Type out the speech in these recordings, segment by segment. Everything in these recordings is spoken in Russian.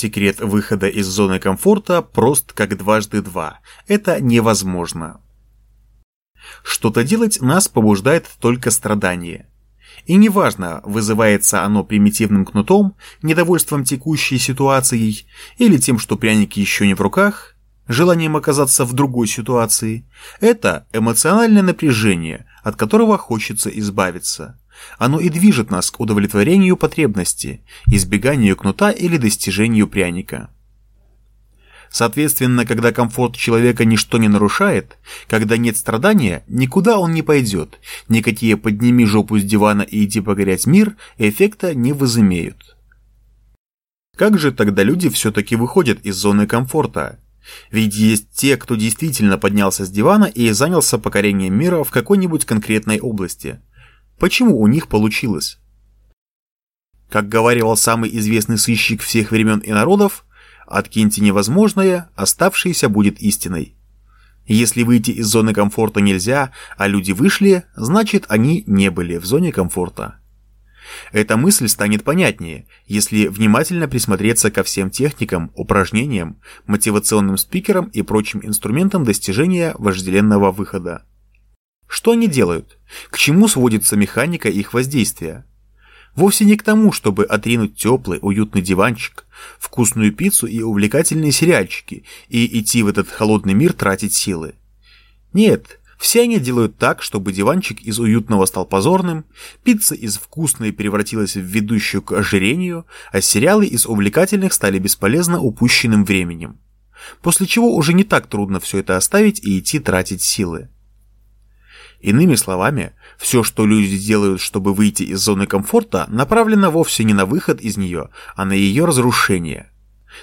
Секрет выхода из зоны комфорта прост как дважды два. Это невозможно. Что-то делать нас побуждает только страдание. И неважно, вызывается оно примитивным кнутом, недовольством текущей ситуацией, или тем, что пряники еще не в руках, желанием оказаться в другой ситуации, это эмоциональное напряжение, от которого хочется избавиться. Оно и движет нас к удовлетворению потребности, избеганию кнута или достижению пряника. Соответственно, когда комфорт человека ничто не нарушает, когда нет страдания, никуда он не пойдет, никакие «подними жопу с дивана и иди погорять мир» эффекта не возымеют. Как же тогда люди все-таки выходят из зоны комфорта? Ведь есть те, кто действительно поднялся с дивана и занялся покорением мира в какой-нибудь конкретной области. Почему у них получилось? Как говаривал самый известный сыщик всех времен и народов, откиньте невозможное, оставшееся будет истиной. Если выйти из зоны комфорта нельзя, а люди вышли, значит они не были в зоне комфорта. Эта мысль станет понятнее, если внимательно присмотреться ко всем техникам, упражнениям, мотивационным спикерам и прочим инструментам достижения вожделенного выхода. Что они делают? К чему сводится механика их воздействия? Вовсе не к тому, чтобы отринуть теплый, уютный диванчик, вкусную пиццу и увлекательные сериальчики и идти в этот холодный мир тратить силы. Нет, все они делают так, чтобы диванчик из уютного стал позорным, пицца из вкусной превратилась в ведущую к ожирению, а сериалы из увлекательных стали бесполезно упущенным временем. После чего уже не так трудно все это оставить и идти тратить силы. Иными словами, все, что люди делают, чтобы выйти из зоны комфорта, направлено вовсе не на выход из нее, а на ее разрушение.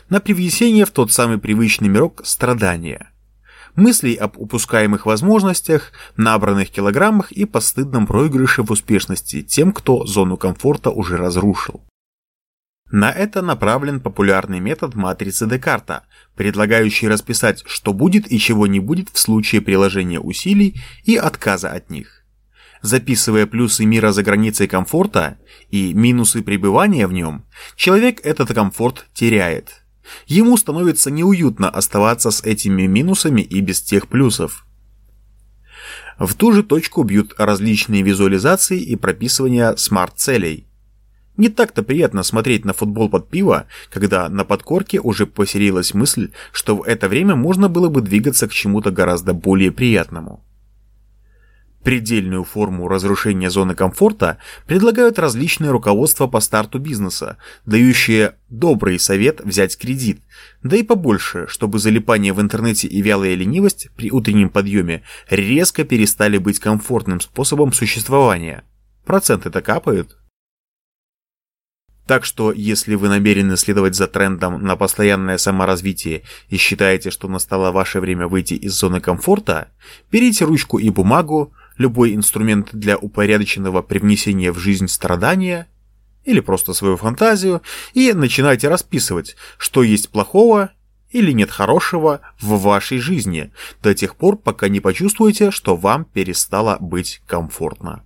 На привнесение в тот самый привычный мирок страдания. Мыслей об упускаемых возможностях, набранных килограммах и постыдном проигрыше в успешности тем, кто зону комфорта уже разрушил. На это направлен популярный метод матрицы Декарта, предлагающий расписать, что будет и чего не будет в случае приложения усилий и отказа от них. Записывая плюсы мира за границей комфорта и минусы пребывания в нем, человек этот комфорт теряет. Ему становится неуютно оставаться с этими минусами и без тех плюсов. В ту же точку бьют различные визуализации и прописывания смарт-целей – не так-то приятно смотреть на футбол под пиво, когда на подкорке уже поселилась мысль, что в это время можно было бы двигаться к чему-то гораздо более приятному. Предельную форму разрушения зоны комфорта предлагают различные руководства по старту бизнеса, дающие добрый совет взять кредит, да и побольше, чтобы залипание в интернете и вялая ленивость при утреннем подъеме резко перестали быть комфортным способом существования. Проценты-то капают. Так что, если вы намерены следовать за трендом на постоянное саморазвитие и считаете, что настало ваше время выйти из зоны комфорта, берите ручку и бумагу, любой инструмент для упорядоченного привнесения в жизнь страдания или просто свою фантазию и начинайте расписывать, что есть плохого или нет хорошего в вашей жизни до тех пор, пока не почувствуете, что вам перестало быть комфортно.